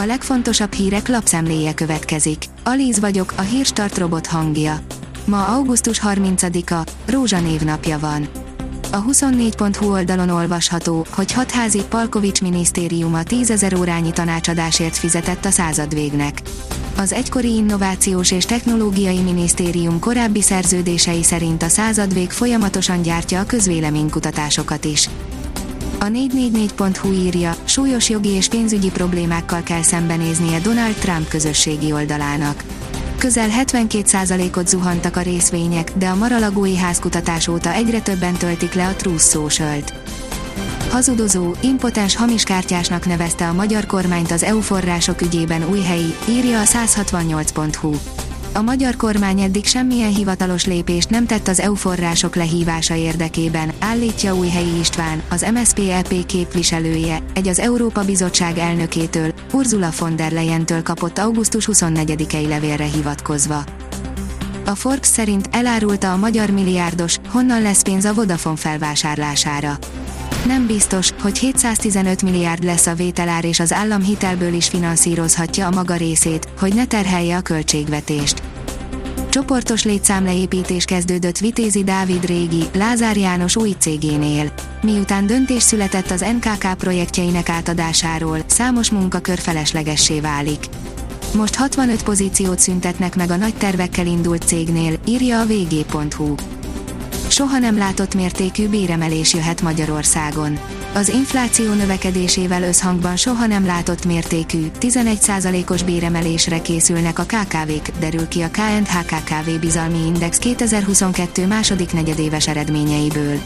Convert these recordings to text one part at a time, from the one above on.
A legfontosabb hírek lapszemléje következik. Alíz vagyok, a hírstart robot hangja. Ma augusztus 30-a, Rózsa névnapja van. A 24.hu oldalon olvasható, hogy hatházi Palkovics minisztériuma 10 ezer órányi tanácsadásért fizetett a századvégnek. Az egykori Innovációs és Technológiai Minisztérium korábbi szerződései szerint a századvég folyamatosan gyártja a közvéleménykutatásokat is. A 444.hu írja, súlyos jogi és pénzügyi problémákkal kell szembenéznie Donald Trump közösségi oldalának. Közel 72%-ot zuhantak a részvények, de a maralagói házkutatás óta egyre többen töltik le a Truth Social-t. Hazudozó, impotens hamiskártyásnak nevezte a magyar kormányt az EU források ügyében új helyi, írja a 168.hu. A magyar kormány eddig semmilyen hivatalos lépést nem tett az EU források lehívása érdekében, állítja Újhelyi István, az MSZP-EP képviselője, egy az Európa Bizottság elnökétől, Ursula von der Leyen-től kapott augusztus 24-i levélre hivatkozva. A Forbes szerint elárulta a magyar milliárdos, honnan lesz pénz a Vodafone felvásárlására. Nem biztos, hogy 715 milliárd lesz a vételár és az állam hitelből is finanszírozhatja a maga részét, hogy ne terhelje a költségvetést. Csoportos létszámleépítés kezdődött Vitézi Dávid régi, Lázár János új cégénél. Miután döntés született az NKK projektjeinek átadásáról, számos munkakör feleslegessé válik. Most 65 pozíciót szüntetnek meg a nagy tervekkel indult cégnél, írja a vg.hu soha nem látott mértékű béremelés jöhet Magyarországon. Az infláció növekedésével összhangban soha nem látott mértékű, 11%-os béremelésre készülnek a KKV-k, derül ki a KNHKKV Bizalmi Index 2022 második negyedéves eredményeiből.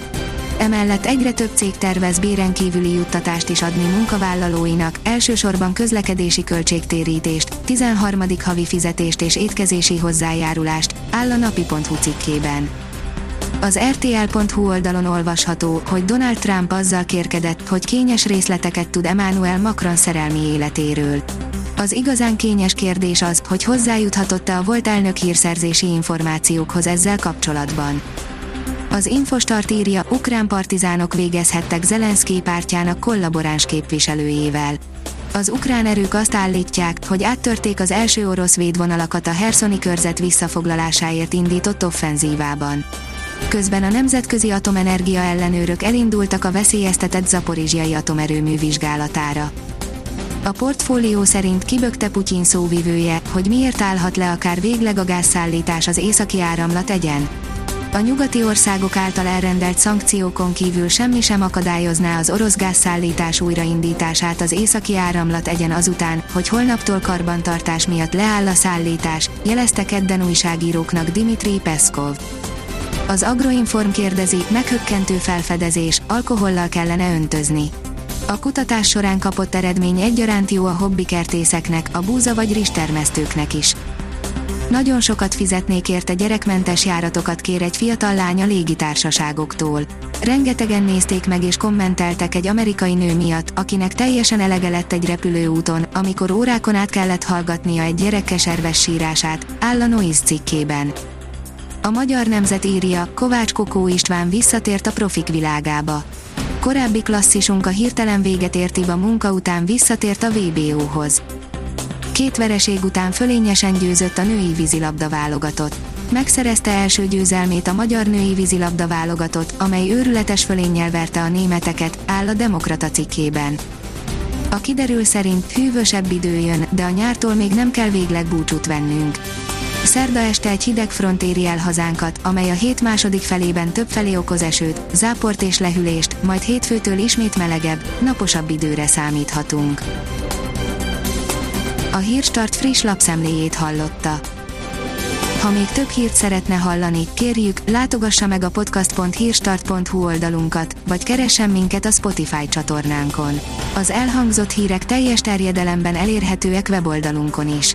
Emellett egyre több cég tervez béren kívüli juttatást is adni munkavállalóinak, elsősorban közlekedési költségtérítést, 13. havi fizetést és étkezési hozzájárulást, áll a napi.hu cikkében. Az RTL.hu oldalon olvasható, hogy Donald Trump azzal kérkedett, hogy kényes részleteket tud Emmanuel Macron szerelmi életéről. Az igazán kényes kérdés az, hogy hozzájuthatott-e a volt elnök hírszerzési információkhoz ezzel kapcsolatban. Az Infostart írja, ukrán partizánok végezhettek Zelenszky pártjának kollaboráns képviselőjével. Az ukrán erők azt állítják, hogy áttörték az első orosz védvonalakat a Herszoni körzet visszafoglalásáért indított offenzívában közben a Nemzetközi Atomenergia ellenőrök elindultak a veszélyeztetett zaporizsiai atomerőmű vizsgálatára. A portfólió szerint kibökte Putyin szóvivője, hogy miért állhat le akár végleg a gázszállítás az északi áramlat egyen. A nyugati országok által elrendelt szankciókon kívül semmi sem akadályozná az orosz gázszállítás újraindítását az északi áramlat egyen azután, hogy holnaptól karbantartás miatt leáll a szállítás, jelezte kedden újságíróknak Dimitri Peszkov. Az Agroinform kérdezi, meghökkentő felfedezés, alkohollal kellene öntözni. A kutatás során kapott eredmény egyaránt jó a hobbikertészeknek, a búza vagy rizstermesztőknek is. Nagyon sokat fizetnék érte gyerekmentes járatokat kér egy fiatal lánya légitársaságoktól. Rengetegen nézték meg és kommenteltek egy amerikai nő miatt, akinek teljesen elege lett egy repülőúton, amikor órákon át kellett hallgatnia egy gyerek keserves sírását, áll a Noise cikkében. A magyar nemzet írja, Kovács Kokó István visszatért a profik világába. Korábbi klasszisunk a hirtelen véget ért a munka után visszatért a VBO-hoz. Két vereség után fölényesen győzött a női vízilabda válogatott. Megszerezte első győzelmét a magyar női vízilabda válogatott, amely őrületes fölénnyel verte a németeket, áll a Demokrata cikkében. A kiderül szerint hűvösebb idő jön, de a nyártól még nem kell végleg búcsút vennünk Szerda este egy hideg front éri el hazánkat, amely a hét második felében több felé okoz esőt, záport és lehűlést, majd hétfőtől ismét melegebb, naposabb időre számíthatunk. A Hírstart friss lapszemléjét hallotta. Ha még több hírt szeretne hallani, kérjük, látogassa meg a podcast.hírstart.hu oldalunkat, vagy keressen minket a Spotify csatornánkon. Az elhangzott hírek teljes terjedelemben elérhetőek weboldalunkon is.